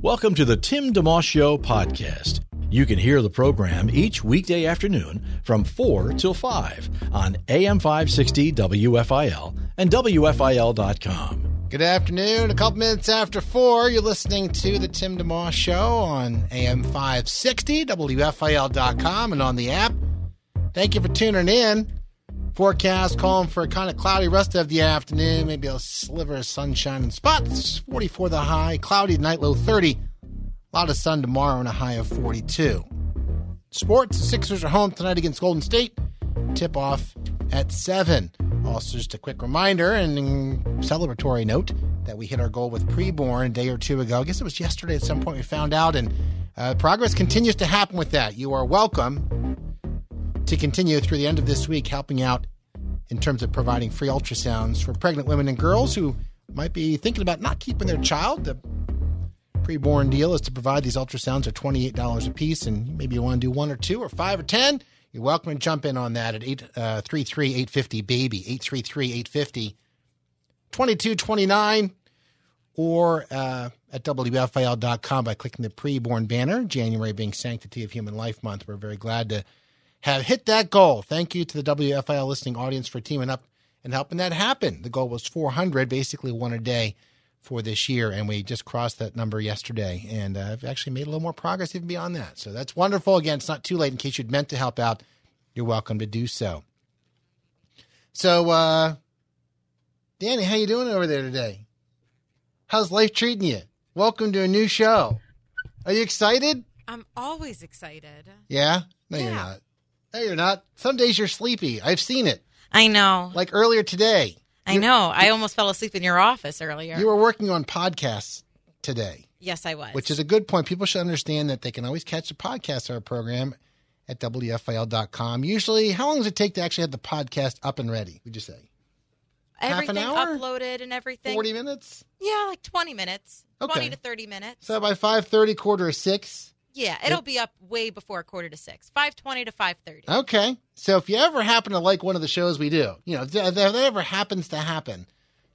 Welcome to the Tim DeMoss Show podcast. You can hear the program each weekday afternoon from 4 till 5 on AM 560 WFIL and WFIL.com. Good afternoon. A couple minutes after four, you're listening to the Tim DeMoss Show on AM 560, WFIL.com, and on the app. Thank you for tuning in. Forecast calling for a kind of cloudy rest of the afternoon, maybe a sliver of sunshine in spots. 44 the high, cloudy tonight, low 30. A lot of sun tomorrow and a high of 42. Sports, Sixers are home tonight against Golden State. Tip off at 7. Also, just a quick reminder and celebratory note that we hit our goal with preborn a day or two ago. I guess it was yesterday at some point we found out, and uh, progress continues to happen with that. You are welcome to continue through the end of this week helping out in terms of providing free ultrasounds for pregnant women and girls who might be thinking about not keeping their child. The preborn deal is to provide these ultrasounds are $28 a piece, and maybe you want to do one or two or five or 10. You're welcome to jump in on that at 833 850 baby, 833 850 2229, or uh, at WFIL.com by clicking the preborn banner. January being Sanctity of Human Life Month. We're very glad to have hit that goal. Thank you to the WFIL listening audience for teaming up and helping that happen. The goal was 400, basically one a day for this year, and we just crossed that number yesterday. And uh, I've actually made a little more progress even beyond that. So that's wonderful. Again, it's not too late in case you'd meant to help out. You're welcome to do so. So, uh, Danny, how you doing over there today? How's life treating you? Welcome to a new show. Are you excited? I'm always excited. Yeah? No, Yeah. you're not. No, you're not. Some days you're sleepy. I've seen it. I know. Like earlier today. I know. I almost fell asleep in your office earlier. You were working on podcasts today, yes, I was. which is a good point. People should understand that they can always catch the podcast of our program at WFIL.com. Usually, how long does it take to actually have the podcast up and ready, would you say? everything half an hour? uploaded and everything. 40 minutes? Yeah, like 20 minutes. Okay. 20 to 30 minutes. So by 5.30, quarter of 6? Yeah, it'll be up way before quarter to 6. 5:20 to 5:30. Okay. So if you ever happen to like one of the shows we do, you know, if that ever happens to happen,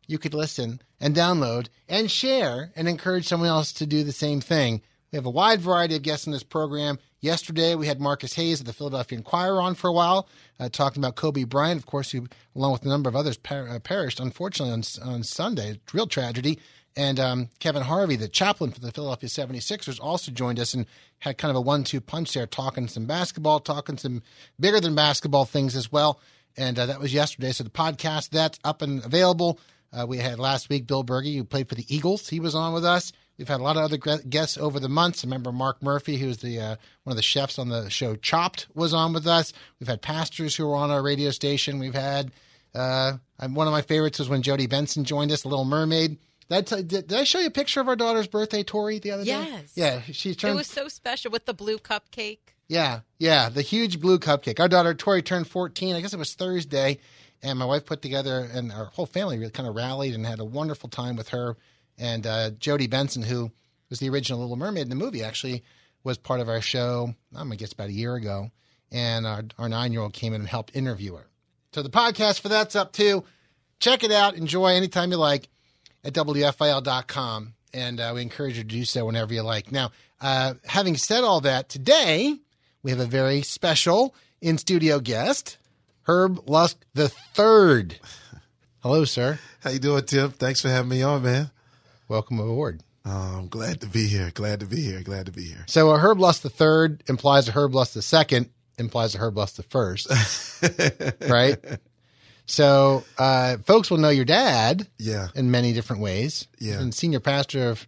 you could listen and download and share and encourage someone else to do the same thing. We have a wide variety of guests in this program. Yesterday, we had Marcus Hayes of the Philadelphia Inquirer on for a while, uh, talking about Kobe Bryant, of course, who, along with a number of others, per- uh, perished, unfortunately, on, on Sunday. Real tragedy. And um, Kevin Harvey, the chaplain for the Philadelphia 76ers, also joined us and had kind of a one two punch there, talking some basketball, talking some bigger than basketball things as well. And uh, that was yesterday. So the podcast, that's up and available. Uh, we had last week Bill Bergey, who played for the Eagles. He was on with us. We've had a lot of other guests over the months. I Remember Marc Murphy, who was the uh, one of the chefs on the show Chopped, was on with us. We've had pastors who were on our radio station. We've had uh, one of my favorites was when Jodi Benson joined us, Little Mermaid. Did I, did, did I show you a picture of our daughter's birthday, Tori, the other day? Yes. Yeah, she turned. It was so special with the blue cupcake. Yeah, yeah, the huge blue cupcake. Our daughter Tori turned 14. I guess it was Thursday, and my wife put together, and our whole family really kind of rallied and had a wonderful time with her. And uh, Jodi Benson, who was the original Little Mermaid in the movie, actually was part of our show. I'm gonna guess about a year ago, and our, our nine year old came in and helped interview her. So the podcast for that's up too. Check it out. Enjoy anytime you like at WFIL.com. And uh, we encourage you to do so whenever you like. Now, uh, having said all that, today we have a very special in studio guest, Herb Lusk the Third. Hello, sir. How you doing, Tim? Thanks for having me on, man. Welcome aboard. Oh, I'm glad to be here. Glad to be here. Glad to be here. So a Herb Lusk the Third implies a Herb Lusk the Second implies a Herb Lusk the First, right? So uh, folks will know your dad Yeah. in many different ways. Yeah. And senior pastor of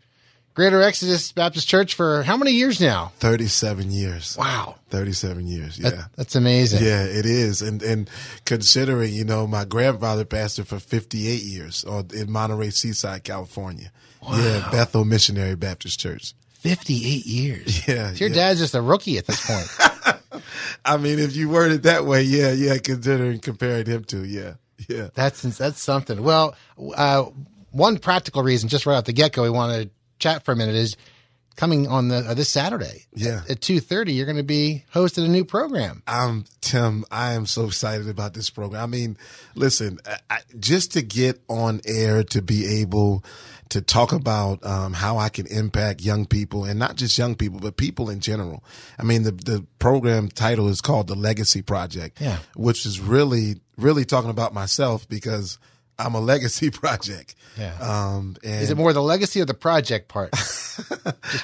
Greater Exodus Baptist Church for how many years now? 37 years. Wow. 37 years. Yeah. That- that's amazing. Yeah, it is. And and considering, you know, my grandfather pastored for 58 years on, in Monterey Seaside, California. Wow. Yeah, Bethel Missionary Baptist Church. 58 years. Yeah, So your yeah. dad's just a rookie at this point. I mean, if you word it that way, yeah, yeah, considering comparing him to, yeah. Yeah. That's that's something. Well, uh, one practical reason, just right off the get go, we want to chat for a minute is coming on the uh, this Saturday. Yeah. at two thirty, you're going to be hosting a new program. I'm Tim. I am so excited about this program. I mean, listen, I, I, just to get on air to be able to talk about um, how I can impact young people, and not just young people, but people in general. I mean, the the program title is called the Legacy Project, Yeah. which is really really talking about myself because I'm a legacy project. Yeah. Um, and Is it more the legacy or the project part?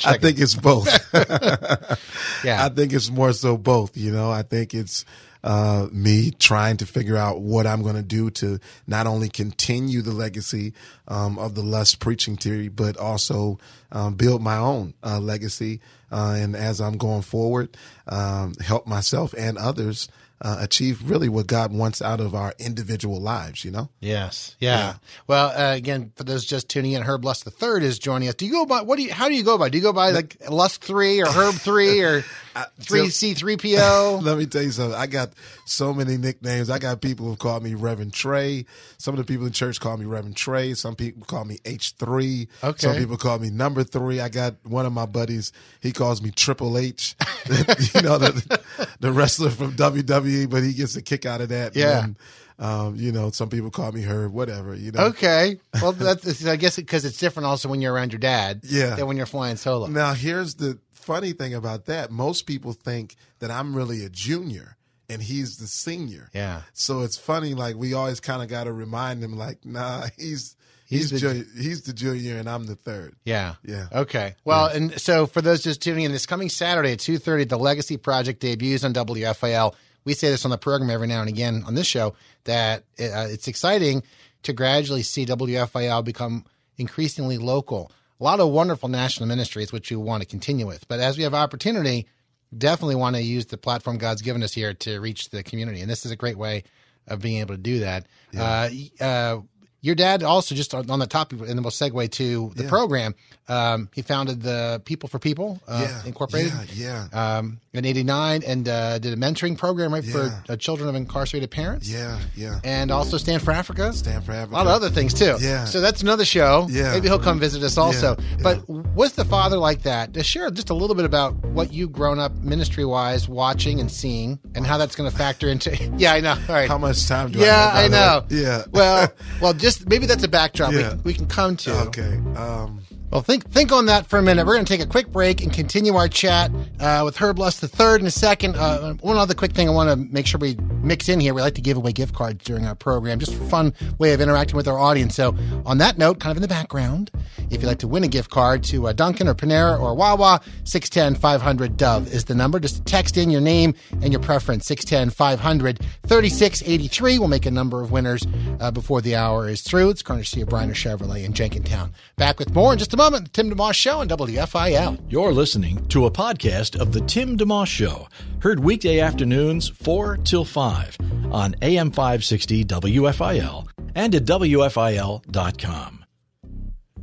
I think it's both. yeah. I think it's more so both. You know, I think it's uh, me trying to figure out what I'm going to do to not only continue the legacy um, of the Lusk preaching theory, but also um, build my own uh, legacy. Uh, and as I'm going forward, um, help myself and others uh, achieve really what God wants out of our individual lives. You know. Yes. Yeah. Well, uh, again, for those just tuning in, Herb Lusk the third is joining us. Do you go by what do you? How do you go by? Do you go by like Lusk three or Herb three or three C three PO? Let me tell you something. I got so many nicknames. I got people who call me Reverend Trey. Some of the people in church call me Reverend Trey. Some people call me H3. Okay. Some people call me number three. I got one of my buddies, he calls me Triple H. you know, the, the wrestler from WWE, but he gets a kick out of that. Yeah. And, um, you know, some people call me Herb, whatever, you know. Okay. Well, that's I guess because it's different also when you're around your dad. Yeah. Than when you're flying solo. Now, here's the funny thing about that. Most people think that I'm really a junior and he's the senior. Yeah. So it's funny, like we always kind of got to remind him, like, nah, he's he's He's the- junior, he's the junior, and I'm the third. Yeah. Yeah. Okay. Well, and so for those just tuning in, this coming Saturday at two thirty, the Legacy Project debuts on WFIL. We say this on the program every now and again on this show that uh, it's exciting to gradually see WFIL become increasingly local. A lot of wonderful national ministries, which you want to continue with. But as we have opportunity, definitely want to use the platform God's given us here to reach the community. And this is a great way of being able to do that. Uh, uh, your dad also just on on the top, and then we'll segue to the program. Um, he founded the People for People uh, Yeah, Incorporated yeah, yeah. um, in '89, and uh, did a mentoring program right Yeah. for uh, children of incarcerated parents. Yeah, yeah. and also Stand for Africa. Stand for Africa, A lot of other things too. Yeah. So that's another show. Yeah. Maybe he'll come visit us also. Yeah, yeah. But with the father like that, to share just a little bit about what you've grown up ministry wise watching and seeing and how that's going to factor into. yeah, I know. All right. How much time do yeah, I I have? by know. the way? Yeah. Well, well, just maybe that's a backdrop Yeah. we, we can come to. okay. Um, Well, think think on that for a minute. We're going to take a quick break and continue our chat uh, with Herb Lusk the third in a second. Uh, one other quick thing I want to make sure we mix in here. We like to give away gift cards during our program, just fun way of interacting with our audience. So, on that note, kind of in the background, if you'd like to win a gift card to uh, Dunkin' or Panera or Wawa, 610 500 Dove is the number. Just text in your name and your preference, 610 500 3683. We'll make a number of winners uh, before the hour is through. It's courtesy of Bryner Chevrolet in Jenkintown. Back with more in just a moment. The Tim DeMoss Show on WFIL. You're listening to a podcast of The Tim DeMoss Show, heard weekday afternoons 4 till 5 on AM 560 WFIL and at WFIL.com.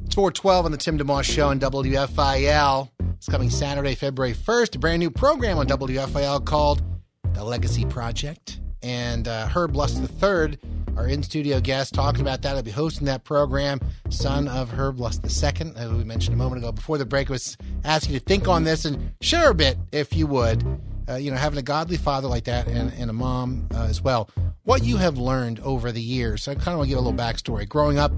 It's 412 on the Tim DeMoss Show on WFIL. It's coming Saturday, February 1st, a brand new program on WFIL called The Legacy Project. And uh, Herb Lusk III, our in studio guest, talking about that. I'll be hosting that program, son of Herb Lusk II, who we mentioned a moment ago before the break, was asking you to think on this and share a bit, if you would. Uh, you know, having a godly father like that and, and a mom uh, as well. What you have learned over the years. So I kind of want to give a little backstory. Growing up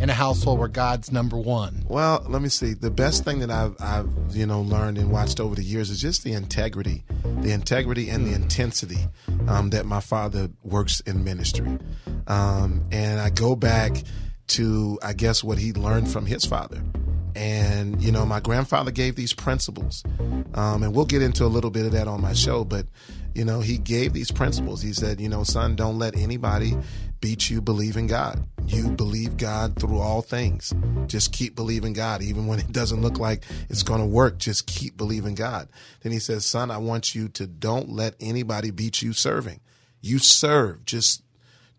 in a household where God's number one. Well, let me see. The best thing that I've, I've you know learned and watched over the years is just the integrity, the integrity and the intensity um, that my father works in ministry. Um, and I go back to I guess what he learned from his father. And you know, my grandfather gave these principles, um, and we'll get into a little bit of that on my show. But you know, he gave these principles. He said, you know, son, don't let anybody beat you believe in God. You believe God through all things. Just keep believing God, even when it doesn't look like it's going to work. Just keep believing God. Then he says, Son, I want you to don't let anybody beat you serving. You serve. Just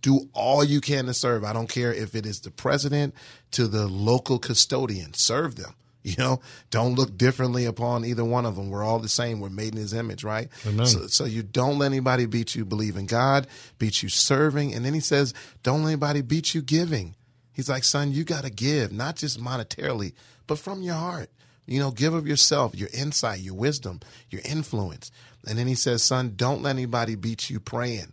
do all you can to serve. I don't care if it is the president to the local custodian. Serve them. You know, don't look differently upon either one of them. We're all the same. We're made in his image, right? So, so you don't let anybody beat you believe in God, beat you serving. And then he says, don't let anybody beat you giving. He's like, son, you got to give, not just monetarily, but from your heart. You know, give of yourself, your insight, your wisdom, your influence. And then he says, son, don't let anybody beat you praying.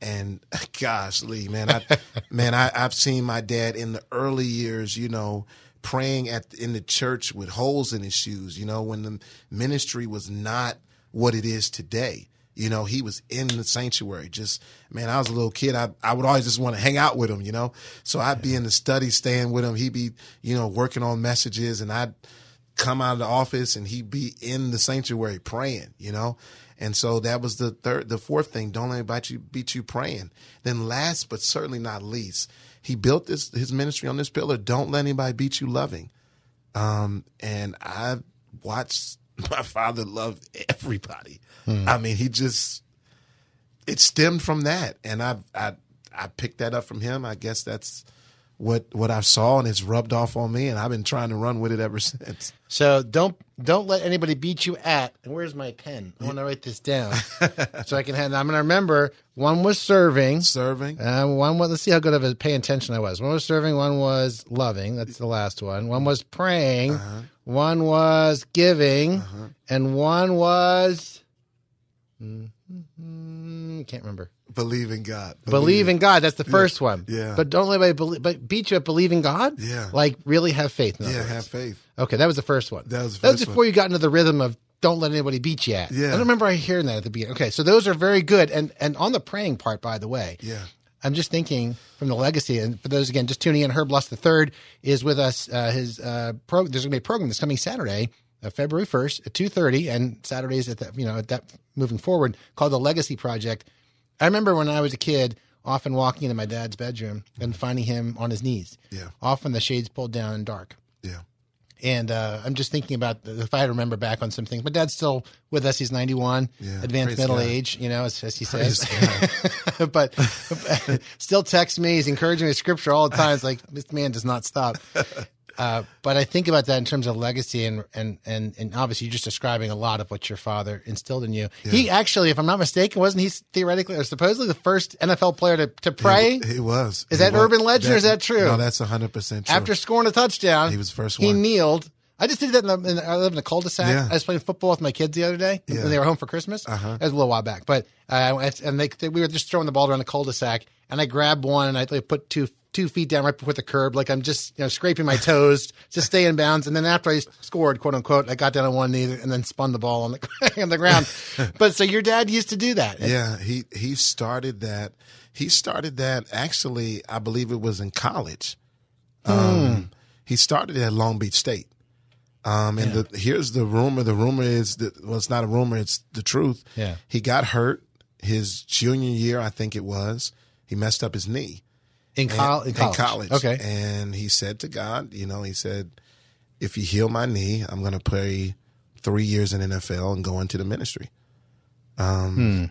And gosh, Lee, man, I, man, I, I've seen my dad in the early years, you know, praying at in the church with holes in his shoes. You know, when the ministry was not what it is today. You know, he was in the sanctuary. Just man, I was a little kid. I I would always just want to hang out with him. You know, so I'd be in the study, staying with him. He'd be you know working on messages, and I'd come out of the office and he'd be in the sanctuary praying. You know. And so that was the third, the fourth thing. Don't let anybody beat you praying. Then last, but certainly not least, he built this his ministry on this pillar. Don't let anybody beat you loving. Um, and I watched my father love everybody. I mean, he just it stemmed from that, and I I I picked that up from him. I guess that's what what I saw, and it's rubbed off on me, and I've been trying to run with it ever since. So don't don't let anybody beat you at. And where's my pen? I want to write this down so I can have. I'm going to remember. One was serving. Serving, Uh, one was. Let's see how good of a pay attention I was. One was serving. One was loving. That's the last one. One was praying. Uh-huh. One was giving, and one was. Mm, can't remember. Believe in God, Believe in God. That's the first one. Yeah. But don't let anybody believe, but beat you at believing God. Yeah. Like really have faith. in Yeah, words. have faith. Okay, that was the first one. That was the that was before one. you got into the rhythm of don't let anybody beat you at. Yeah. I don't remember I hearing that at the beginning. Okay, so those are very good. And and on the praying part, by the way, Yeah. I'm just thinking from the legacy, and for those again just tuning in, Herb the third is with us. Uh, his uh, pro, there's going to be a program that's coming Saturday, uh, February 1st at 2:30, and Saturdays at that you know at that moving forward called the Legacy Project. I remember when I was a kid, often walking into my dad's bedroom and finding him on his knees. Yeah. Often the shades pulled down and dark. Yeah. And uh, I'm just thinking about the, if I remember back on some things. My dad's still with us. He's 91, Yeah, advanced middle God. age, you know, as, as he says. but still texts me. He's encouraging me with scripture all the time. It's like this man does not stop. Uh, but I think about that in terms of legacy, and and and and obviously you're just describing a lot of what your father instilled in you. He actually, if I'm not mistaken, wasn't he theoretically or supposedly the first NFL player to to pray He, it was. Is It that was. urban legend or is that true? No, that's hundred percent true. after scoring a touchdown? He was the first He one. kneeled. I just did that. In the, in the, I live in a cul-de-sac. Yeah. I was playing football with my kids the other day Yeah. when they were home for Christmas. Uh-huh. That was a little while back, but uh, and they, they we were just throwing the ball around the cul-de-sac, and I grabbed one and I put two two feet down right before the curb, like I'm just you know scraping my toes, just stay in bounds. And then after I scored, quote unquote, I got down on one knee and then spun the ball on the on the ground. but so your dad used to do that. Yeah, he he started that. He started that actually. I believe it was in college. Hmm. Um, He started at Long Beach State. Um, and the, here's the rumor. The rumor is that well, it's not a rumor. It's the truth. Yeah. he got hurt his junior year. I think it was. He messed up his knee in, col- in college. college. Okay. And he said to God, you know, he said, if you heal my knee, I'm going to play three years in NFL and go into the ministry. Um, Hmm.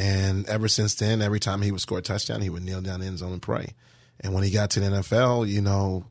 And ever since then, every time he would score a touchdown, he would kneel down in the end zone and pray. And when he got to the NFL, you know,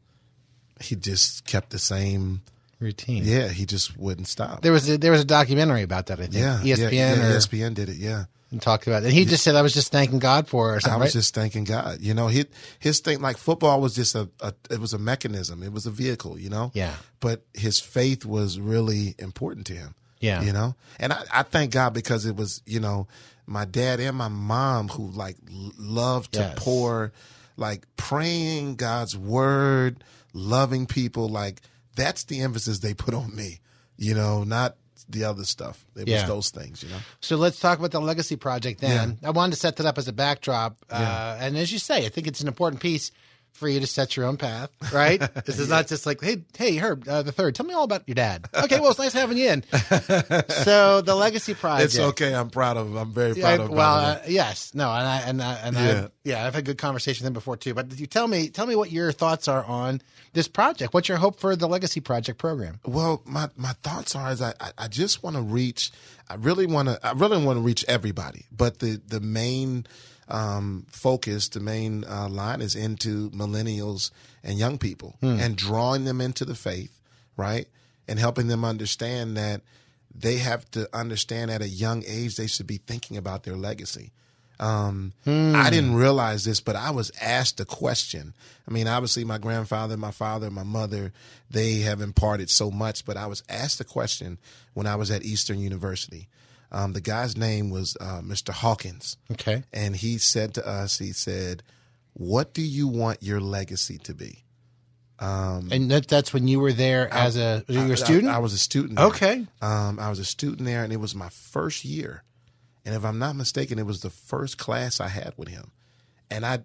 he just kept the same. Routine. Yeah, he just wouldn't stop. There was a, there was a documentary about that. I think. yeah, ESPN yeah, yeah, or ESPN did it. Yeah. And talked about it. And he just said, I was just thanking God for it or I was right? just thanking God. You know, he, his thing like football was just a, a it was a mechanism. It was a vehicle. You know. Yeah. But his faith was really important to him. Yeah. You know, and I, I thank God because it was you know my dad and my mom who like loved to Yes. pour like praying God's word, loving people. Like that's the emphasis they put on me. You know, not the other stuff. It Yeah. was those things. You know. So let's talk about the legacy project then. I wanted to set that up as a backdrop. Uh, and as you say, I think it's an important piece for you to set your own path, right? This is not just like, hey, hey, Herb, uh, the third, tell me all about your dad. Okay, well, it's nice having you in. so the legacy project. It's okay. I'm proud of. I'm very Yeah, proud of him. well, uh, yes, no, and I and I and Yeah. I, yeah, I've had good conversation with him before too. But you tell me, tell me what your thoughts are on this project. What's your hope for the Legacy Project program? Well, my, my thoughts are is I, I, I just want to reach. I really want to. I really want to reach everybody. But the the main um, focus, the main uh, line is into millennials and young people, and drawing them into the faith, right, and helping them understand that they have to understand at a young age they should be thinking about their legacy. Um, I didn't realize this, but I was asked a question. I mean, obviously, my grandfather, my father, my mother, they have imparted so much, but I was asked a question when I was at Eastern University. Um, the guy's name was uh, Mr. Hawkins. Okay. And he said to us, he said, What do you want your legacy to be? And that, that's when you were there as a you were I- a student. I, I was a student. there. Okay. Um, I was a student there, and it was my first year. And if I'm not mistaken, it was the first class I had with him. And I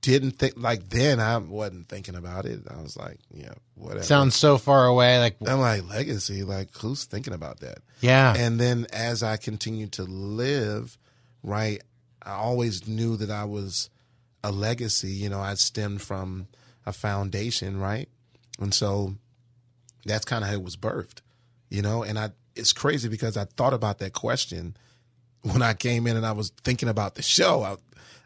didn't think like then I wasn't thinking about it. I was like, yeah, whatever. Sounds so far away. Like I'm like legacy. Like who's thinking about that? yeah, And then as I continued to live, right, I always knew that I was a legacy. You know, I stemmed from a foundation, right? And so that's kind of how it was birthed, you know. And I, it's crazy because I thought about that question when I came in and I was thinking about the show. I,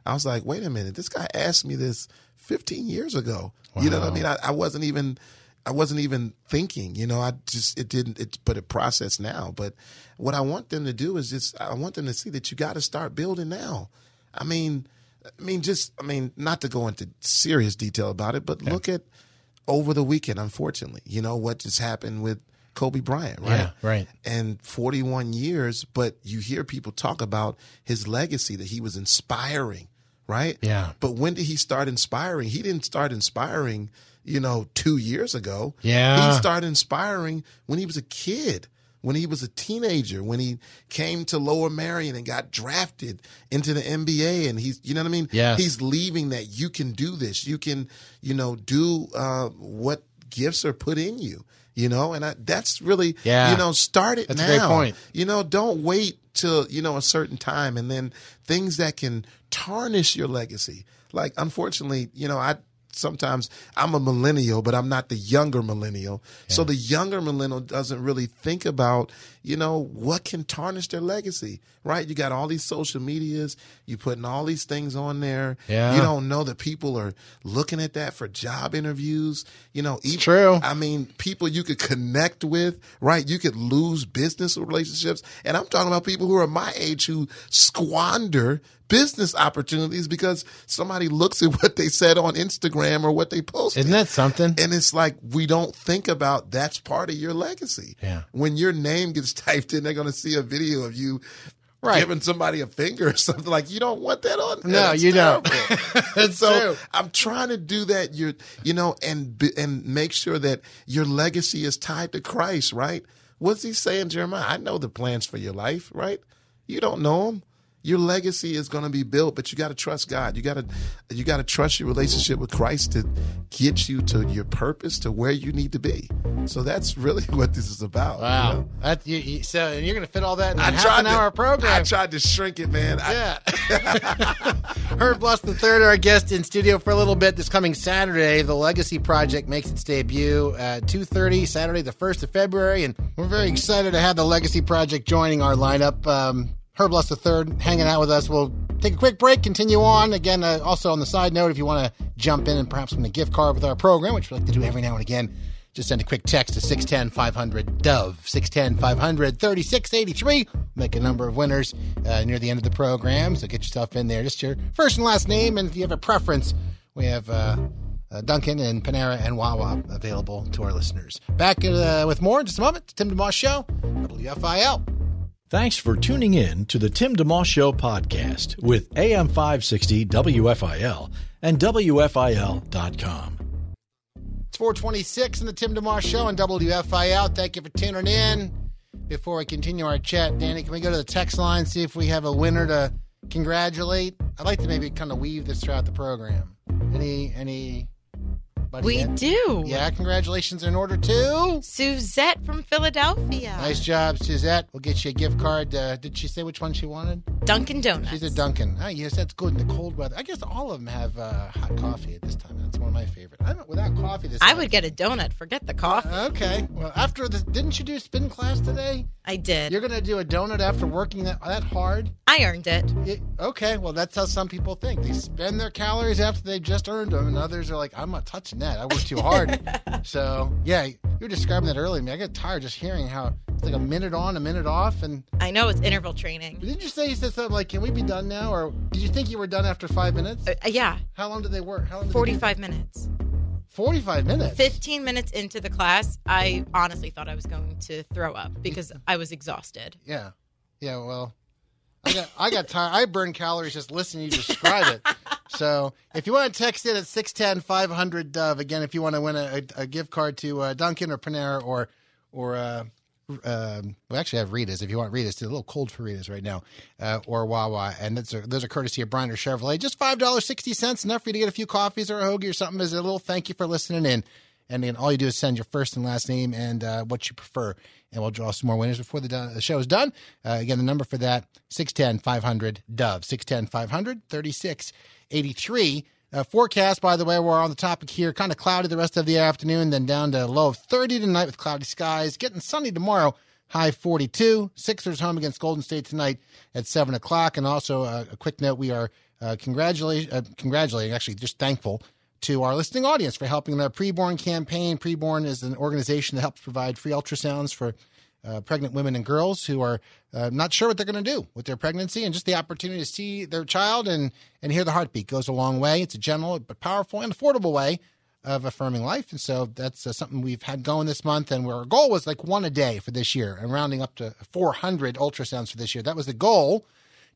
I was like, wait a minute, this guy asked me this 15 years ago. You know what I mean? I, I wasn't even, I wasn't even thinking. You know, I just it didn't. It but it processed now. But what I want them to do is just, I want them to see that you got to start building now. I mean, I mean, just, I mean, not to go into serious detail about it, but look at over the weekend. Unfortunately, you know what just happened with Kobe Bryant, right? Yeah, right. And 41 years, but you hear people talk about his legacy that he was inspiring, right? Yeah. But when did he start inspiring? He didn't start inspiring, you know, two years ago. Yeah. He started inspiring when he was a kid, when he was a teenager, when he came to Lower Merion and got drafted into the NBA. And he's, you know what I mean? Yeah. He's leaving that you can do this. You can, you know, do uh, what gifts are put in you. You know, and I, that's really, Yeah. you know, start it That's a now. great point. You know, don't wait till, you know, a certain time and then things that can tarnish your legacy. Like, unfortunately, you know, I sometimes I'm a millennial, but I'm not the younger millennial. So the younger millennial doesn't really think about, you know, what can tarnish their legacy, right? You got all these social medias, you putting all these things on there. Yeah. You don't know that people are looking at that for job interviews. You know, even, true. I mean, people you could connect with, right? You could lose business relationships. And I'm talking about people who are my age who squander business opportunities because somebody looks at what they said on Instagram or what they posted. isn't that something? And it's like we don't think about that's part of your legacy. Yeah. When your name gets typed in, they're going to see a video of you Right. giving somebody a finger or something. Like you don't want that on. No, you don't. terrible. That's so true. I'm trying to do that. You you know, and and make sure that your legacy is tied to Christ. Right? What's he saying, Jeremiah? I know the plans for your life. Right? You don't know them. Your legacy is going to be built, but you got to trust God. You got to you got to trust your relationship with Christ to get you to your purpose, to where you need to be. So that's really what this is about. you Wow. know? That you, you, so and you're going to fit all that in a I half an to, hour program. I tried to shrink it, man. I- Yeah. Herb Bless the third, our guest in studio for a little bit this coming Saturday. The Legacy Project makes its debut at 2.30, Saturday, the 1st of February. And we're very excited to have the Legacy Project joining our lineup. Um, Herb the third hanging out with us. We'll take a quick break, continue on. Again, uh, also on the side note, if you want to jump in and perhaps win a gift card with our program, which we like to do every now and again, just send a quick text to 610 500 Dove, 610 500 3683. Make a number of winners uh, near the end of the program. So get yourself in there. Just your first and last name. And if you have a preference, we have uh, uh, Dunkin' and Panera and Wawa available to our listeners. Back uh, with more in just a moment. Tim DeMoss Show, WFIL. Thanks for tuning in to the Tim DeMoss Show podcast with AM 560 WFIL and WFIL.com. It's 426 in the Tim DeMoss Show on WFIL. Thank you for tuning in. Before we continue our chat, Danny, can we go to the text line, see if we have a winner to congratulate? I'd like to maybe kind of weave this throughout the program. Any any buddy. We Ed. do. Yeah, congratulations are in order too. Suzette from Philadelphia. Nice job, Suzette. We'll get you a gift card. Uh, did she say which one she wanted? Dunkin' Donuts. She's a Dunkin'. Oh, yes, that's good in the cold weather. I guess all of them have uh, hot coffee at this time. That's one of my favorite. I don't without coffee. This I time- would get a donut. Forget the coffee. Okay. Well, after the didn't you do spin class today? I did. You're gonna do a donut after working that that hard? I earned it. It- okay. Well, that's how some people think. They spend their calories after they've just earned them, and others are like, "I'm not touching that. I worked too hard." so yeah, you were describing that earlier. to me. I get tired just hearing how it's like a minute on, a minute off, and I know it's interval training. Didn't you say you said something like, "Can we be done now?" Or did you think you were done after five minutes? Uh, yeah, How long did they work? How long? Did they 45 minutes. Forty-five minutes. 15 minutes into the class, I honestly thought I was going to throw up because I was exhausted. Yeah, yeah. Well, I got I got tired. I burn calories just listening to you describe it. So if you want to text in at 610-500 Dove again, if you want to win a, a, a gift card to uh, Dunkin' or Panera or or uh, um, we actually have Rita's if you want Rita's. It's a little cold for Rita's right now, uh, or Wawa, and that's a, those are courtesy of Bryner Chevrolet. Just five dollars sixty cents, enough for you to get a few coffees or a hoagie or something as a little thank you for listening in. And then all you do is send your first and last name and uh, what you prefer, and we'll draw some more winners before the, do- the show is done. Uh, again, the number for that 610 500 Dove 610 500 3683. Uh, forecast, by the way, we're on the topic here. Kind of cloudy the rest of the afternoon, then down to a low of 30 tonight with cloudy skies. Getting sunny tomorrow, high 42. Sixers home against Golden State tonight at 7 o'clock. And also, uh, a quick note we are uh, congratulating, uh, congratulating, actually, just thankful to our listening audience for helping the preborn campaign. Preborn is an organization that helps provide free ultrasounds for uh, pregnant women and girls who are uh, not sure what they're going to do with their pregnancy, and just the opportunity to see their child and and hear the heartbeat goes a long way. It's a gentle but powerful and affordable way of affirming life, and so that's uh, something we've had going this month. And where our goal was like one a day for this year, and rounding up to 400 ultrasounds for this year. That was the goal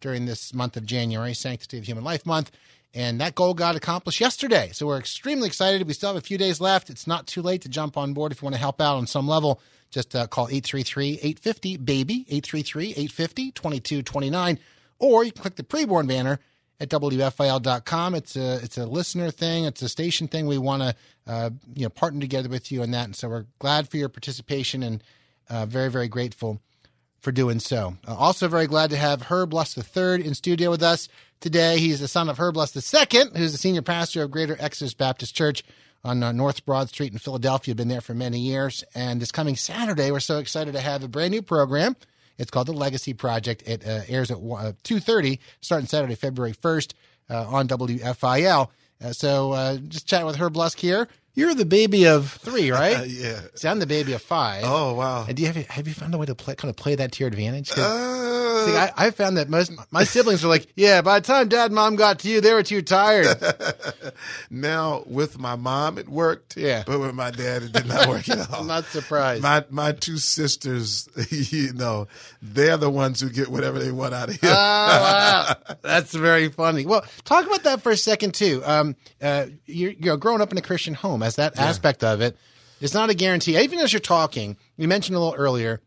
during this month of January, Sanctity of Human Life Month. And that goal got accomplished yesterday. So we're extremely excited. We still have a few days left. It's not too late to jump on board if you want to help out on some level. Just uh, call 833 850 BABY, 833 850 2229, or you can click the preborn banner at WFIL.com. It's a, it's a listener thing, it's a station thing. We want to uh, you know, partner together with you on that. And so we're glad for your participation and uh, very, very grateful for doing so. Uh, also, very glad to have Herb Lusk III in studio with us today. He's the son of Herb Lusk II, who's the senior pastor of Greater Exodus Baptist Church on uh, North Broad Street in Philadelphia. Been there for many years. And this coming Saturday, we're so excited to have a brand new program. It's called the Legacy Project. It uh, airs at uh, two thirty, starting Saturday, February first, uh, on WFIL. Uh, so, just chatting with Herb Lusk here. You're the baby of three, right? yeah. See, I'm the baby of five. Oh wow. And do you have, have you found a way to play, kind of play that to your advantage? Uh, see, I, I found that most my siblings were like, yeah. By the time dad and mom got to you, they were too tired. now with my mom, it worked. Yeah. But with my dad, it did not work at all. I'm not surprised. My my two sisters, you know, they're the ones who get whatever they want out of him. Oh, wow. That's very funny. Well, talk about that for a second too. Um, uh, you're, you're growing up in a Christian home, as that aspect of it. it is not a guarantee. Even as you're talking, you mentioned a little earlier.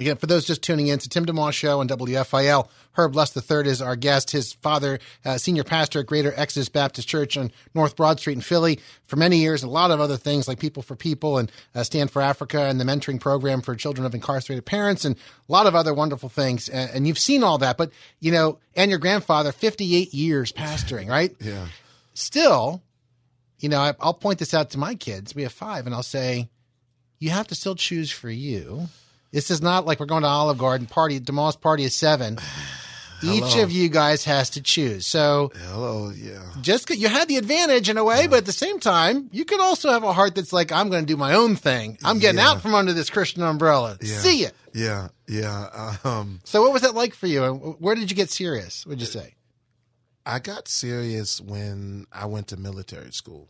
Again, for those just tuning in, it's a Tim DeMoss show on WFIL. Herb Lusk III is our guest. His father, uh, senior pastor at Greater Exodus Baptist Church on North Broad Street in Philly for many years. A lot of other things like People for People and uh, Stand for Africa and the mentoring program for children of incarcerated parents and a lot of other wonderful things. Uh, and you've seen all that, but you know, and your grandfather, 58 years pastoring, right? yeah. Still, you know, I, I'll point this out to my kids. We have five, and I'll say, you have to still choose for you. This is not like we're going to Olive Garden party. DeMoss party is seven. Each Hello. of you guys has to choose. So Hello, yeah. just you had the advantage in a way, but at the same time, you could also have a heart that's like, I'm going to do my own thing. I'm getting Yeah. out from under this Christian umbrella. Yeah. See it. Yeah, yeah. Um, So, what was that like for you? And where did you get serious? Would you say? I got serious when I went to military school.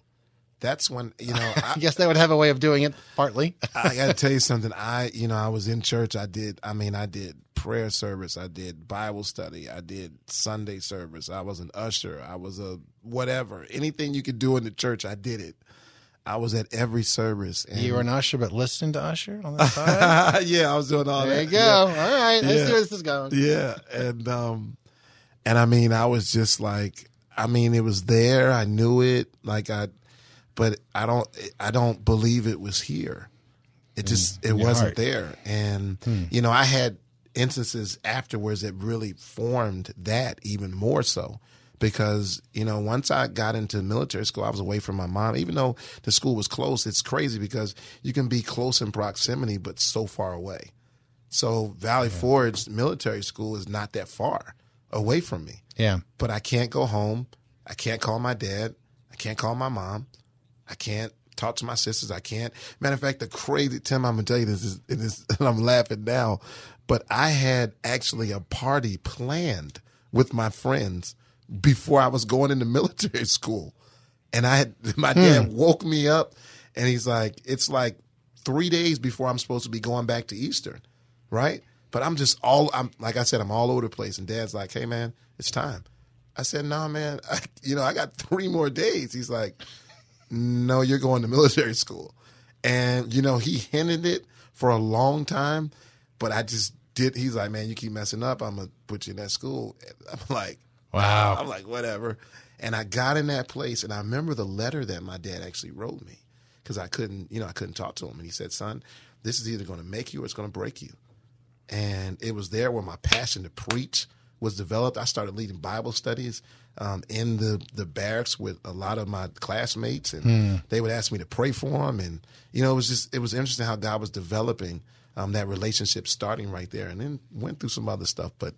That's when you know. I, I guess they would have a way of doing it, partly. I got to tell you something. I, you know, I was in church. I did. I mean, I did prayer service. I did Bible study. I did Sunday service. I was an usher. I was a whatever. Anything you could do in the church, I did it. I was at every service. And You were an usher, but listening to Usher on the side. yeah, I was doing all there that. you go. Yeah. All right. Let's Yeah. see where this is going. Yeah, and um, and I mean, I was just like, I mean, it was there. I knew it. Like I, but I don't I don't believe it was here. It just mm, it your wasn't heart. there, and hmm. you know I had instances afterwards that really formed that even more so because you know once I got into military school, I was away from my mom. Even though the school was close, it's crazy because you can be close in proximity but so far away. So Valley Forge Military School is not that far away from me Yeah. but I can't go home. I can't call my dad. I can't call my mom. I can't talk to my sisters. I can't. Matter of fact, the crazy Tim, I'm gonna tell you this is, and I'm laughing now, but I had actually a party planned with my friends before I was going into military school, and I had my dad hmm. woke me up, and he's like, "It's like three days before I'm supposed to be going back to Eastern, right?" But I'm just all I'm like I said, I'm all over the place, and Dad's like, "Hey man, it's time." I said, "Nah, man, I, you know I got three more days." He's like, "No, you're going to military school," and you know he hinted it for a long time, but I just did. He's like, "Man, you keep messing up. I'm gonna put you in that school." And I'm like, Wow. I'm like, whatever. And I got in that place, and I remember the letter that my dad actually wrote me because I couldn't, you know, I couldn't talk to him. And he said, "Son, this is either going to make you or it's going to break you." And it was there where my passion to preach was developed. I started leading Bible studies um, in the the barracks with a lot of my classmates, and they would ask me to pray for them. And you know, it was just it was interesting how God was developing um, that relationship, starting right there, and then went through some other stuff. But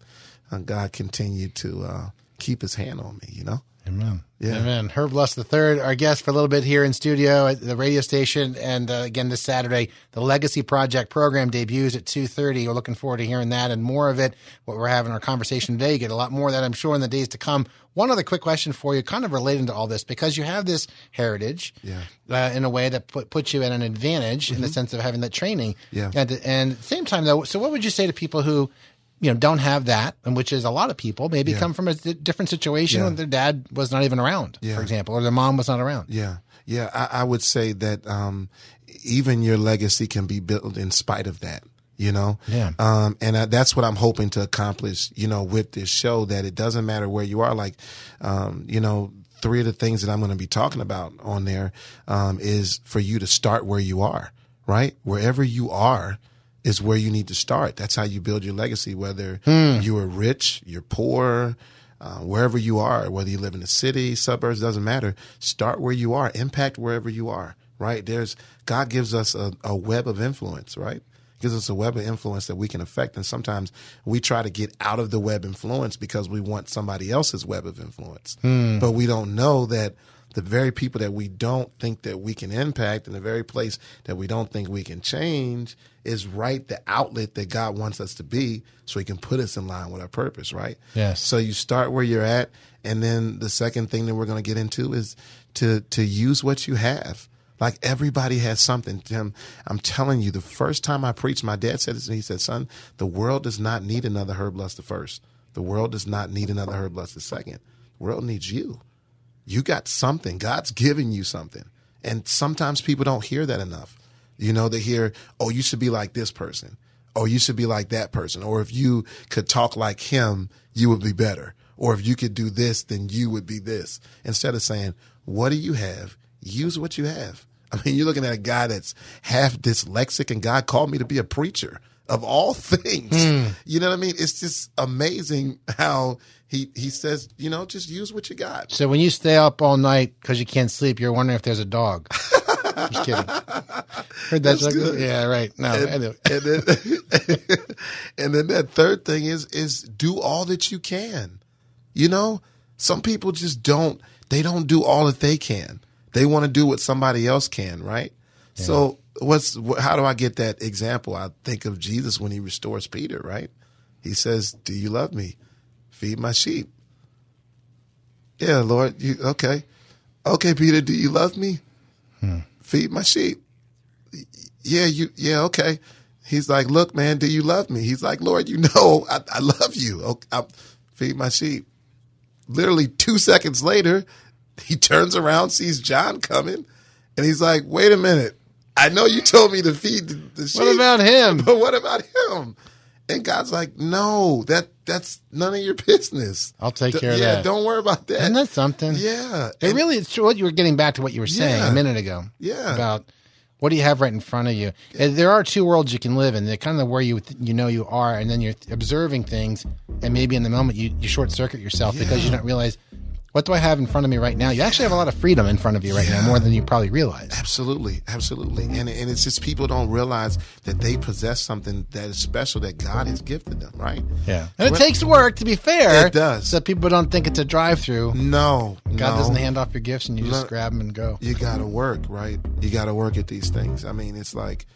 uh, God continued to uh, keep His hand on me. You know. Amen. Yeah. Amen. Herb Lusk the third, our guest for a little bit here in studio at the radio station, and uh, again this Saturday, the Legacy Project program debuts at two thirty. We're looking forward to hearing that and more of it. What we're having our conversation today, you get a lot more of that, I'm sure, in the days to come. One other quick question for you, kind of relating to all this, because you have this heritage, Yeah. uh, in a way that put, puts you at an advantage in the sense of having that training. Yeah. And, and same time, though, so what would you say to people who you know don't have that, and which is a lot of people maybe Yeah. come from a different situation Yeah. when their dad was not even around, Yeah. for example, or their mom was not around. Yeah, yeah. I, I would say that um, even your legacy can be built in spite of that. You know, Yeah. Um, and I, that's what I'm hoping to accomplish. You know, with this show, that it doesn't matter where you are. Like, um, you know, three of the things that I'm going to be talking about on there um, is for you to start where you are. Right, wherever you are is where you need to start. That's how you build your legacy. Whether you are rich, you're poor, uh, wherever you are, whether you live in the city, suburbs, doesn't matter. Start where you are. Impact wherever you are. Right? There's God gives us a, a web of influence. Right? Gives us a web of influence that we can affect, and sometimes we try to get out of the web influence because we want somebody else's web of influence, but we don't know that the very people that we don't think that we can impact and the very place that we don't think we can change is right the outlet that God wants us to be so he can put us in line with our purpose, right? Yes. So you start where you're at and then the second thing that we're going to get into is to to use what you have. Like everybody has something. Tim, I'm telling you, the first time I preached, my dad said this, and he said, "Son, the world does not need another Herb Lusk the first. The world does not need another Herb Lusk the second. The world needs you you got something. God's giving you something. And sometimes people don't hear that enough. You know, they hear, oh, you should be like this person. Or you should be like that person. Or if you could talk like him, you would be better. Or if you could do this, then you would be this. Instead of saying, what do you have? Use what you have. I mean, you're looking at a guy that's half dyslexic and God called me to be a preacher of all things. Hmm. You know what I mean? It's just amazing how he, he says, you know, just use what you got. So when you stay up all night because you can't sleep, you're wondering if there's a dog. Just kidding. Heard that That's good. Yeah, right. No, and, anyway. and then and then that third thing is is do all that you can. You know, some people just don't they don't do all that they can. They want to do what somebody else can, right? So what's wh- how do I get that example? I think of Jesus when he restores Peter, right? He says, "Do you love me? Feed my sheep." Yeah, Lord, you okay? Okay, Peter, do you love me? Hmm. Feed my sheep yeah, you, yeah, okay. He's like, look, man, do you love me? He's like, Lord, you know, I, I love you. Okay, I'll feed my sheep. Literally two seconds later, he turns around, sees John coming, and he's like, wait a minute. I know you told me to feed the, the sheep. What about him? But what about him? And God's like, no, that that's none of your business. I'll take D- care of yeah, that. Yeah, don't worry about that. Isn't that something? Yeah. It And- really is what you were getting back to what you were saying Yeah. a minute ago. Yeah. About what do you have right in front of you? And There are two worlds you can live in. They're kind of where you you know you are, and then you're observing things, and maybe in the moment you, you short circuit yourself because you don't realize what do I have in front of me right now. You actually have a lot of freedom in front of you right now, more than you probably realize. Absolutely, absolutely, and and it's just people don't realize that they possess something that is special that God has gifted them, right? Yeah, and it takes work to be fair. It does. so people don't think it's a drive-through. No, God no. doesn't hand off your gifts and you just No. grab them and go. You got to work, right? You got to work at these things. I mean, it's like,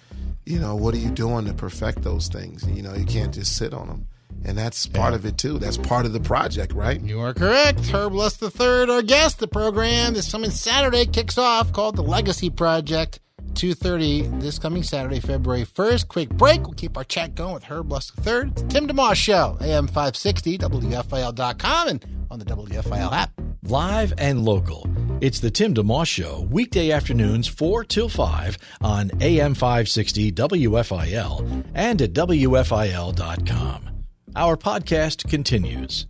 you know, what are you doing to perfect those things? You know, you can't just sit on them, and that's part of it too. That's part of the project, right? You are correct. Herb Lusk the Third, our guest. The program this coming Saturday kicks off called the Legacy Project. 2.30 this coming Saturday, February 1st. Quick break. We'll keep our chat going with Herb Lusk the Third. It's Tim DeMoss Show, AM 560, WFIL.com, and on the WFIL app. Live and local. It's the Tim DeMoss Show, weekday afternoons 4 till 5 on AM 560 WFIL and at WFIL.com. Our podcast continues.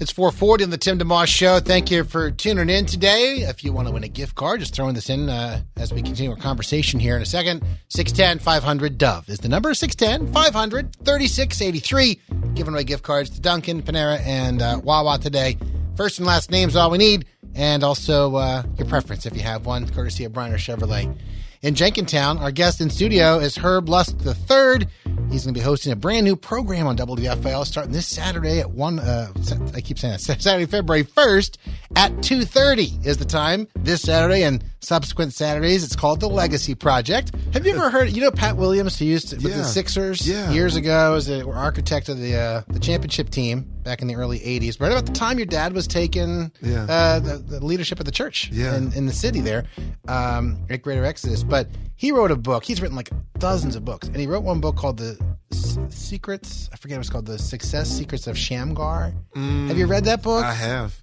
It's 440 on the Tim DeMoss Show. Thank you for tuning in today. If you want to win a gift card, just throwing this in uh, as we continue our conversation here in a second. 610 500 Dove is the number 610 500 3683. Giving away gift cards to Dunkin', Panera, and uh, Wawa today. First and last names, all we need, and also uh, your preference if you have one, courtesy of Bryner Chevrolet. In Jenkintown, our guest in studio is Herb Lusk III. He's going to be hosting a brand new program on WFIL starting this Saturday at one. Uh, I keep saying that Saturday, February first at two thirty is the time. This Saturday and subsequent Saturdays. It's called the Legacy Project. Have you ever heard? You know Pat Williams, who used to, with Yeah. the Sixers Yeah. years ago, was the architect of the uh, the championship team back in the early '80s. Right about the time your dad was taking Yeah. uh, the, the leadership of the church Yeah. in, in the city there um, at Greater Exodus. But he wrote a book. He's written like dozens of books, and he wrote one book called the S- Secrets. I forget what it's called. The Success Secrets of Shamgar. Have you read that book? I have.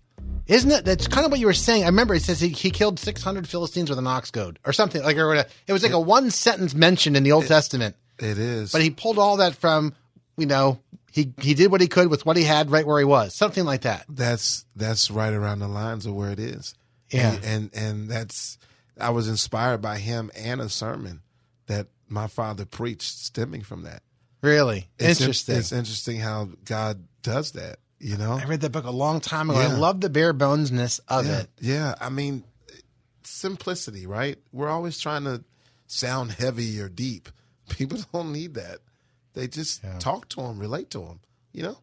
Isn't it? That's kind of what you were saying. I remember it says he, he killed 600 Philistines with an ox goad or something like. Or it was like a one sentence mentioned in the Old Testament, It is. but he pulled all that from you know. He, he did what he could with what he had right where he was, something like that. that's that's right around the lines of where it is. Yeah. and and, and that's I was inspired by him and a sermon that my father preached, stemming from that. Really It's in- interesting. it's interesting how God does that. You know, I read that book a long time ago. I love the bare bonesness of yeah, it. yeah. I mean, simplicity, right? We're always trying to sound heavy or deep. People don't need that. They just talk to them, relate to them. You know,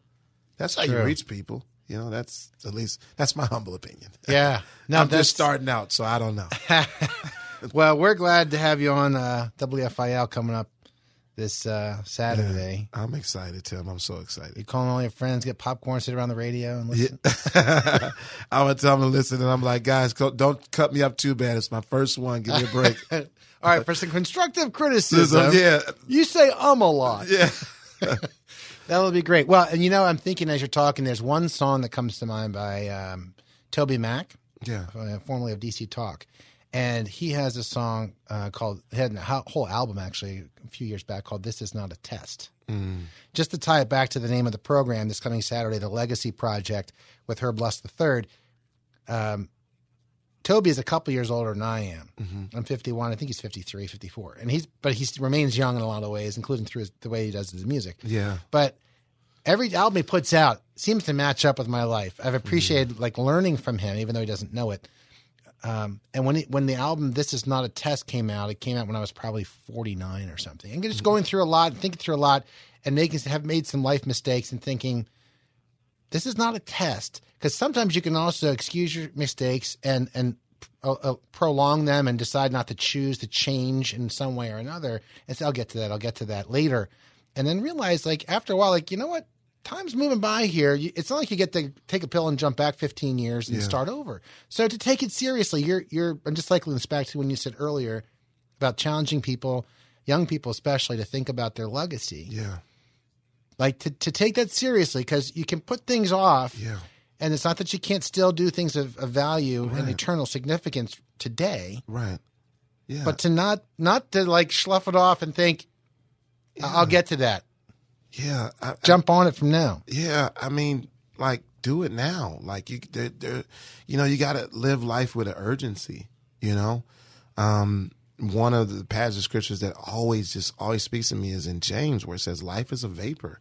that's how you reach people. You know, that's at least that's my humble opinion. Yeah. No, I'm just starting out, so I don't know. Well, we're glad to have you on uh, WFIL coming up this uh, Saturday. I'm excited, Tim. I'm so excited. You calling all your friends, get popcorn, sit around the radio, and listen. I would tell them to listen, and I'm like, guys, don't cut me up too bad. It's my first one. Give me a break. all right, for some constructive criticism, yeah, you say um a lot. yeah. That'll be great. Well, and you know, I'm thinking as you're talking, there's one song that comes to mind by um, Toby Mac. Yeah. uh, formerly of DC Talk, and he has a song uh, called he had a whole album actually a few years back called "This Is Not a Test." Just to tie it back to the name of the program this coming Saturday, the Legacy Project with Herb Lusk III. Um, Toby is a couple years older than I am. I'm 51. I think he's 53, 54, and he's but he remains young in a lot of ways, including through his, the way he does his music. Yeah. But every album he puts out seems to match up with my life. I've appreciated like learning from him, even though he doesn't know it. Um, and when it, when the album "This Is Not a Test" came out, it came out when I was probably forty nine or something, and just going through a lot, thinking through a lot, and making have made some life mistakes, and thinking this is not a test because sometimes you can also excuse your mistakes and and uh, uh, prolong them and decide not to choose to change in some way or another. And say, I'll get to that. I'll get to that later, and then realize like after a while, like you know what, time's moving by here. It's not like you get to take a pill and jump back 15 years and start over. So to take it seriously, you're you're. I'm just cycling this back to when you said earlier about challenging people, young people especially, to think about their legacy Yeah. like to, to take that seriously because you can put things off Yeah. and it's not that you can't still do things of, of value and eternal significance today Right. Yeah. but to not not to like slough it off and think i'll get to that Yeah, I, Jump on it from now. Yeah, I mean, like, do it now. Like, you, they're, they're, you know, you got to live life with an urgency. You know, um, one of the passages of scriptures that always just always speaks to me is in James, where it says, "Life is a vapor."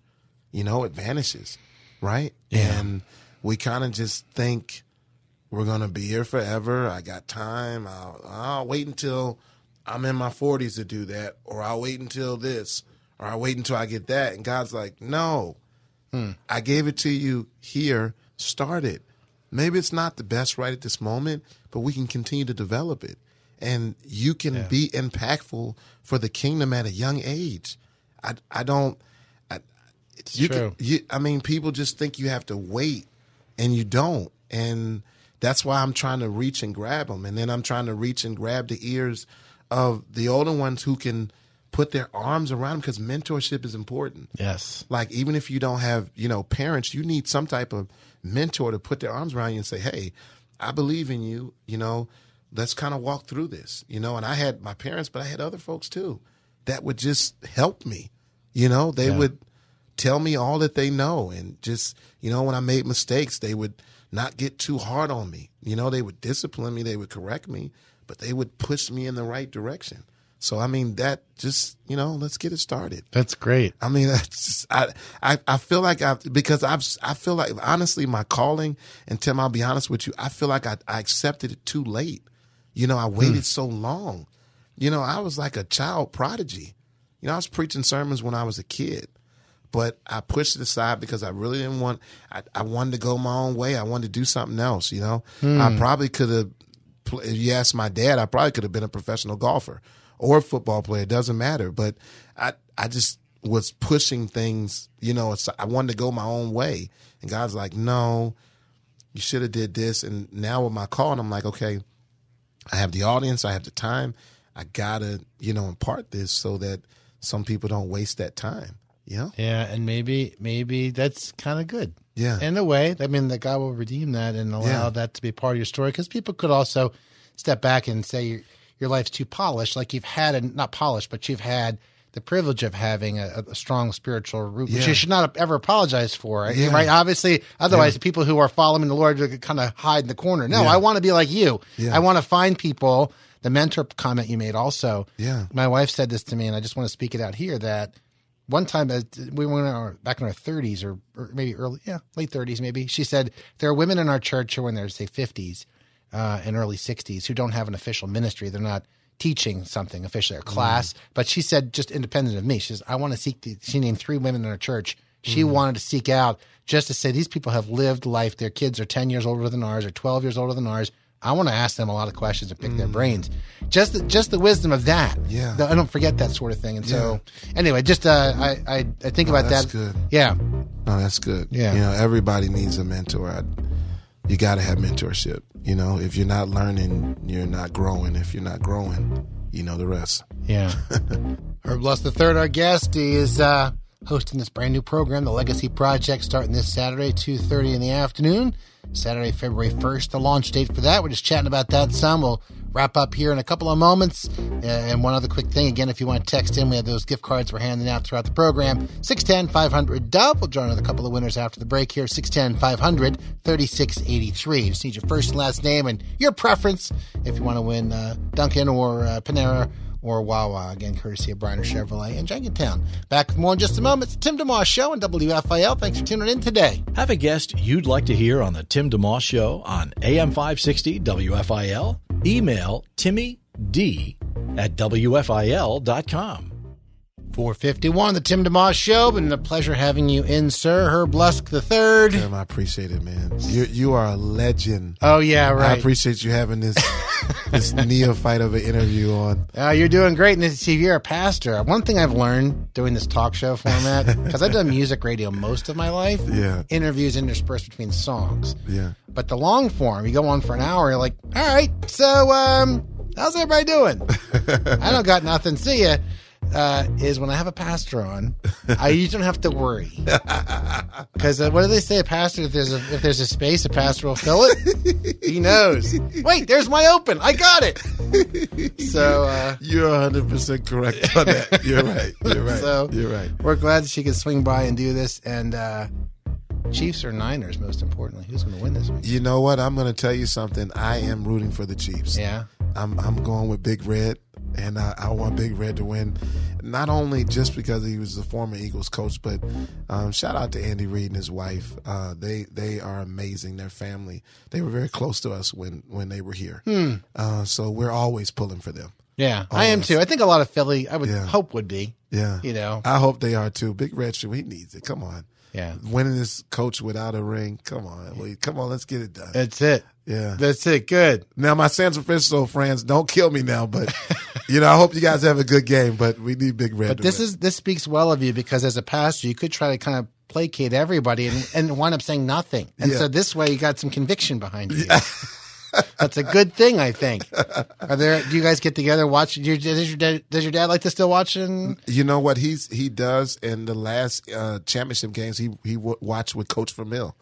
You know, it vanishes, right? Yeah. And we kind of just think we're gonna be here forever. I got time. I'll, I'll wait until I'm in my 40s to do that, or I'll wait until this, or I'll wait until I get that. And God's like, no, hmm. I gave it to you here. Start it. Maybe it's not the best right at this moment, but we can continue to develop it. And you can be impactful for the kingdom at a young age. I, I don't. I, you true. Can, you, I mean, people just think you have to wait, and you don't. And that's why I'm trying to reach and grab them. And then I'm trying to reach and grab the ears of the older ones who can put their arms around them because mentorship is important. Yes. like even if you don't have you know parents you need some type of mentor to put their arms around you and say hey i believe in you you know let's kind of walk through this you know? And i had my parents but i had other folks too that would just help me you know? They would tell me all that they know and just you know when i made mistakes they would not get too hard on me. You know they would discipline me they would correct me but they would push me in the right direction so i mean that just you know let's get it started That's great. I mean, that's just, I, I, I feel like I, because I've, I feel like honestly, my calling, and Tim, I'll be honest with you, I feel like I, I accepted it too late. You know, I hmm. waited so long. You know, I was like a child prodigy. You know, I was preaching sermons when I was a kid, but I pushed it aside because I really didn't want, I, I wanted to go my own way. I wanted to do something else, you know? I hmm. probably could have, if you ask my dad, I probably could have been a professional golfer or a football player. It doesn't matter. But I, I just was pushing things, you know, it's, I wanted to go my own way. And God's like, no, you should have did this. And now with my call, and I'm like, okay, I have the audience, I have the time. I gotta, you know, impart this so that some people don't waste that time. You know? Yeah, and maybe maybe that's kind of good. Yeah. In a way, I mean, that God will redeem that and allow Yeah. that to be part of your story because people could also step back and say your life's too polished, like you've had a, not polished, but you've had the privilege of having a, a strong spiritual root, which Yeah. you should not ever apologize for, right? Yeah. right? Obviously, otherwise, the people who are following the Lord are kind of hide in the corner. No, Yeah. I want to be like you. Yeah. I want to find people. The mentor comment you made also. Yeah. My wife said this to me, and I just want to speak it out here that one time as we were in our, back in our 30s or, or maybe early, yeah, late 30s maybe. She said there are women in our church who are in their say 50s uh, and early 60s who don't have an official ministry. They're not teaching something officially or class. But she said just independent of me, she says I want to seek. The, she named three women in her church. She wanted to seek out just to say these people have lived life. Their kids are 10 years older than ours or 12 years older than ours. I want to ask them a lot of questions and pick their brains. Just the, just the wisdom of that. Yeah. I don't forget that sort of thing. And so, anyway, just uh, I, I I think about that's that. good. Yeah, No, that's good. Yeah. You know, everybody needs a mentor. I, you got to have mentorship. You know, if you're not learning, you're not growing. If you're not growing, you know the rest. yeah. Herb Lusk the third, our guest, he is uh, hosting this brand new program, the Legacy Project, starting this Saturday, two thirty in the afternoon. Saturday, February first, the launch date for that. We're just chatting about that some. We'll wrap up here in a couple of moments. Uh, and one other quick thing, again, if you want to text in, we have those gift cards we're handing out throughout the program. 610 500 Dove. We'll join with a couple of winners after the break here. 610 500 3683. Just need your first and last name and your preference if you want to win uh, Dunkin' or uh, Panera or Wawa. Again, courtesy of Bryner Chevrolet in Jenkintown. Back with more in just a moment. It's Tim DeMoss Show on WFIL. Thanks for tuning in today. Have a guest you'd like to hear on the Tim DeMoss Show on AM 560 WFIL? Email Timmy D at WFIL.com. 451, the Tim DeMoss Show. Been a pleasure having you in, sir. Herb Lusk the third. Tim, I appreciate it, man. You you are a legend. Oh, yeah, right. I appreciate you having this this neophyte of an interview on. Uh, you're doing great. And see, you're a pastor. One thing I've learned doing this talk show format, because I've done music radio most of my life, Yeah. interviews interspersed between songs. Yeah. But the long form, you go on for an hour, you're like, all right, so um, how's everybody doing? I don't got nothing. See ya. Uh, is when I have a pastor on, I usually don't have to worry because uh, what do they say? A pastor, if there's a, if there's a space, a pastor will fill it. he knows. Wait, there's my open. I got it. So uh, You're 100 percent correct on that. You're right. You're right. So- You're right. we're glad that she could swing by and do this. And uh, Chiefs or Niners, most importantly, who's going to win this week? You know what? I'm going to tell you something. I am rooting for the Chiefs. Yeah. I'm I'm going with Big Red, and I, I want Big Red to win. Not only just because he was the former Eagles coach, but um, shout out to Andy Reid and his wife. Uh, they they are amazing. Their family. They were very close to us when when they were here. Uh, so we're always pulling for them. Yeah, I am too. I think a lot of Philly, I would Yeah. hope would be. Yeah, You know. I hope they are too. Big Red shoe, he needs it. Come on, Yeah. winning this coach without a ring. Come on, come on, let's get it done. That's it. Yeah. That's it. Good. Now, my San Francisco friends, don't kill me now, but you know, I hope you guys have a good game. But we need Big Red. But this win. is this speaks well of you because as a pastor, you could try to kind of placate everybody and, and wind up saying nothing. And Yeah. so this way, you got some conviction behind you. That's a good thing, I think. Are there? Do you guys get together watch? Do you, does your dad, does your dad like to still watching? You know what he's he does in the last uh, championship games. He he w- watched with Coach Vermeil.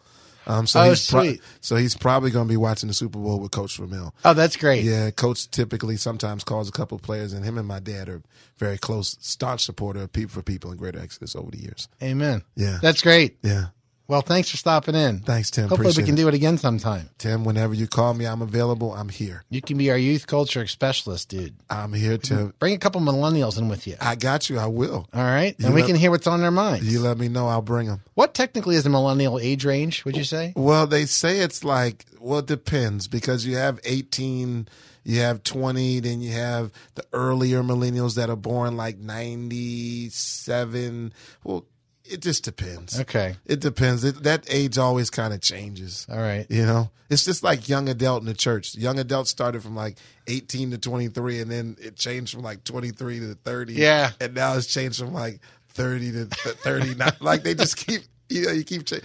Um, so Oh, he's pro- sweet. so he's probably going to be watching the Super Bowl with Coach Vermeil. Oh, that's great. Yeah, Coach typically sometimes calls a couple of players, and him and my dad are very close, staunch supporter of People for People in Greater Exodus over the years. Amen. Yeah. that's great. Yeah, Well, thanks for stopping in. Thanks, Tim. Hopefully, Appreciate we can it. do it again sometime. Tim. Whenever you call me, I'm available. I'm here. You can be our youth culture specialist, dude. I'm here to. Bring a couple millennials in with you. I got you. I will. All right, You and we let- can hear what's on their minds. You let me know. I'll bring them. what technically is the millennial age range? Would you say? Well, they say it's like well, it depends because you have 18, you have 20, then you have the earlier millennials that are born like 97. Well, it just depends. Okay. It depends. It, that age always kind of changes. All right. You know, it's just like young adult in the church. Young adult started from like 18 to 23, and then it changed from like 23 to 30. Yeah. And now it's changed from like 30 to 39. like they just keep, you know, you keep, cha-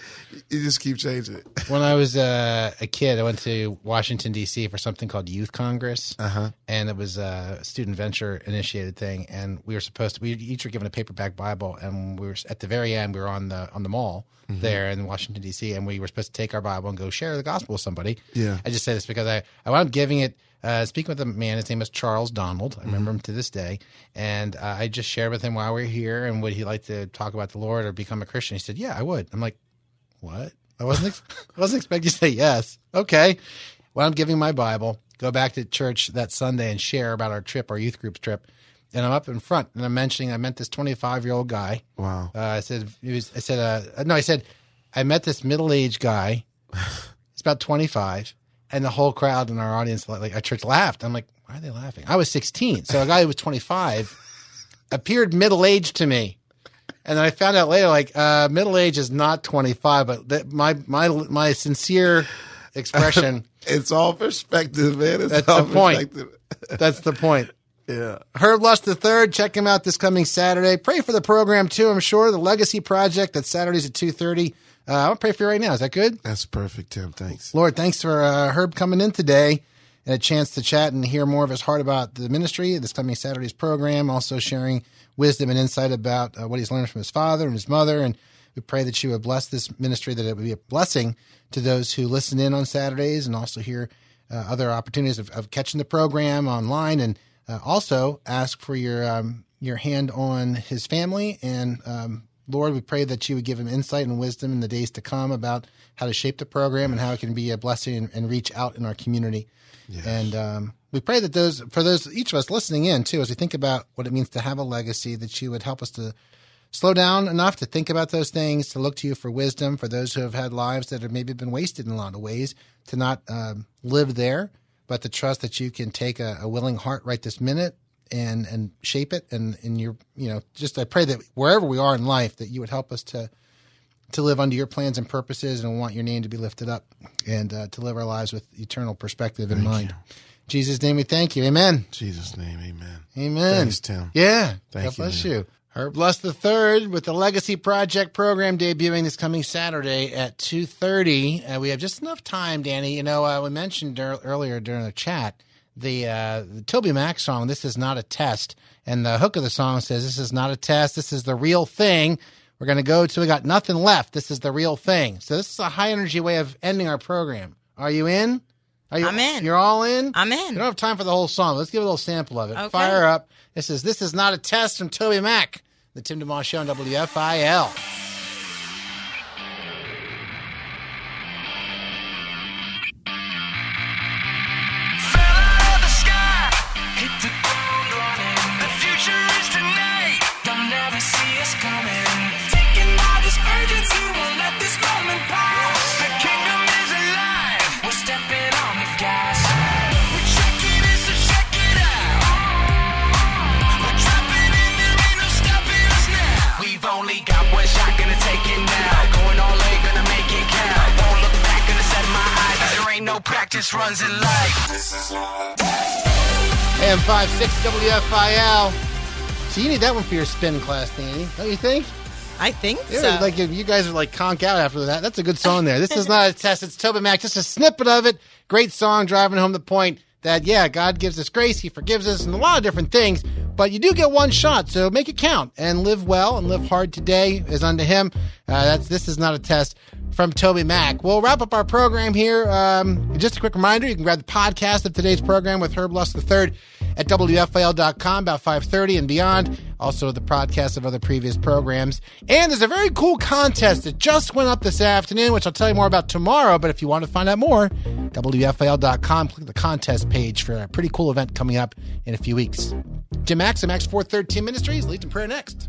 you just keep changing it. When I was uh, a kid, I went to Washington D.C. for something called Youth Congress, uh-huh. and it was a student venture initiated thing. And we were supposed to, we each were given a paperback Bible, and we were at the very end, we were on the on the mall Mm-hmm. there in Washington D.C. and we were supposed to take our Bible and go share the gospel with somebody. Yeah. I just say this because I I wound up giving it. Uh, speaking with a man, his name was Charles Donald. I remember him to this day, and uh, I just shared with him while we're here, and would he like to talk about the Lord or become a Christian? He said, "Yeah, I would." I'm like, what? I wasn't ex- I wasn't expecting you to say yes. Okay. Well, I'm giving my Bible. Go back to church that Sunday and share about our trip, our youth group trip. And I'm up in front and I'm mentioning I met this 25 year old guy. Wow. Uh, I said, he was, I said, uh, no, I said, I met this middle aged guy. He's about 25. And the whole crowd in our audience, like, like our church laughed. I'm like, why are they laughing? I was 16. So a guy who was 25 appeared middle aged to me. And then I found out later, like uh, middle age is not 25, but that my my my sincere expression. It's all perspective, man. It's That's all the point. that's the point. Yeah. Herb Lusk the third. Check him out this coming Saturday. Pray for the program too. I'm sure the Legacy Project. That's Saturdays at 2:30. Uh, I'll pray for you right now. Is that good? That's perfect, Tim. Thanks. Lord, thanks for uh, Herb coming in today and a chance to chat and hear more of his heart about the ministry, this coming Saturday's program, also sharing wisdom and insight about uh, what he's learned from his father and his mother. And we pray that you would bless this ministry, that it would be a blessing to those who listen in on Saturdays and also hear uh, other opportunities of, of catching the program online. And uh, also ask for your um, your hand on his family and um, Lord, we pray that you would give him insight and wisdom in the days to come about how to shape the program and how it can be a blessing and, and reach out in our community. And um, we pray that those, for those, each of us listening in too, as we think about what it means to have a legacy, that you would help us to slow down enough to think about those things, to look to you for wisdom, for those who have had lives that have maybe been wasted in a lot of ways, to not um, live there, but to trust that you can take a, a willing heart right this minute and and shape it and and you're you know just I pray that wherever we are in life that you would help us to to live under your plans and purposes and want your name to be lifted up and uh, to live our lives with eternal perspective in mind. In Jesus' name we thank you. Amen. Jesus' name, amen. Amen. Thanks, Tim. Yeah. Thank God you, bless man. you. Herb Lusk the Third with the Legacy Project program debuting this coming Saturday at two thirty. Uh, we have just enough time, Danny. You know, uh, we mentioned earlier during the chat the, uh, the Toby Mac song, This Is Not a Test. And the hook of the song says, This is not a test. This is the real thing. We're going to go to We Got Nothing Left. This is the real thing. So this is a high energy way of ending our program. Are you in? Are you, I'm in. You're all in? I'm in. We don't have time for the whole song. Let's give a little sample of it. Okay. Fire up. This is This Is Not a Test from Toby Mac. The Tim DeMoss Show on WFIL. No practice runs in life. AM 56 WFIL. So you need that one for your spin class, Danny, don't you think? I think Yeah, so. like if you guys are like conk out after that. That's a good song there. This is not a test. It's Toby Mac. Just a snippet of it. Great song, driving home the point that yeah, God gives us grace. He forgives us, and a lot of different things. But you do get one shot, so make it count and live well and live hard today as unto Him. Uh, that's this is not a test from Toby Mac. We'll wrap up our program here. Um, just a quick reminder: you can grab the podcast of today's program with Herb Lusk III at WFIL.com about 5:30 and beyond. Also, the podcast of other previous programs. And there's a very cool contest that just went up this afternoon, which I'll tell you more about tomorrow. But if you want to find out more, WFIL.com. Click the contest page for a pretty cool event coming up in a few weeks. Jim Max, Max 413 Ministries, leads in prayer next.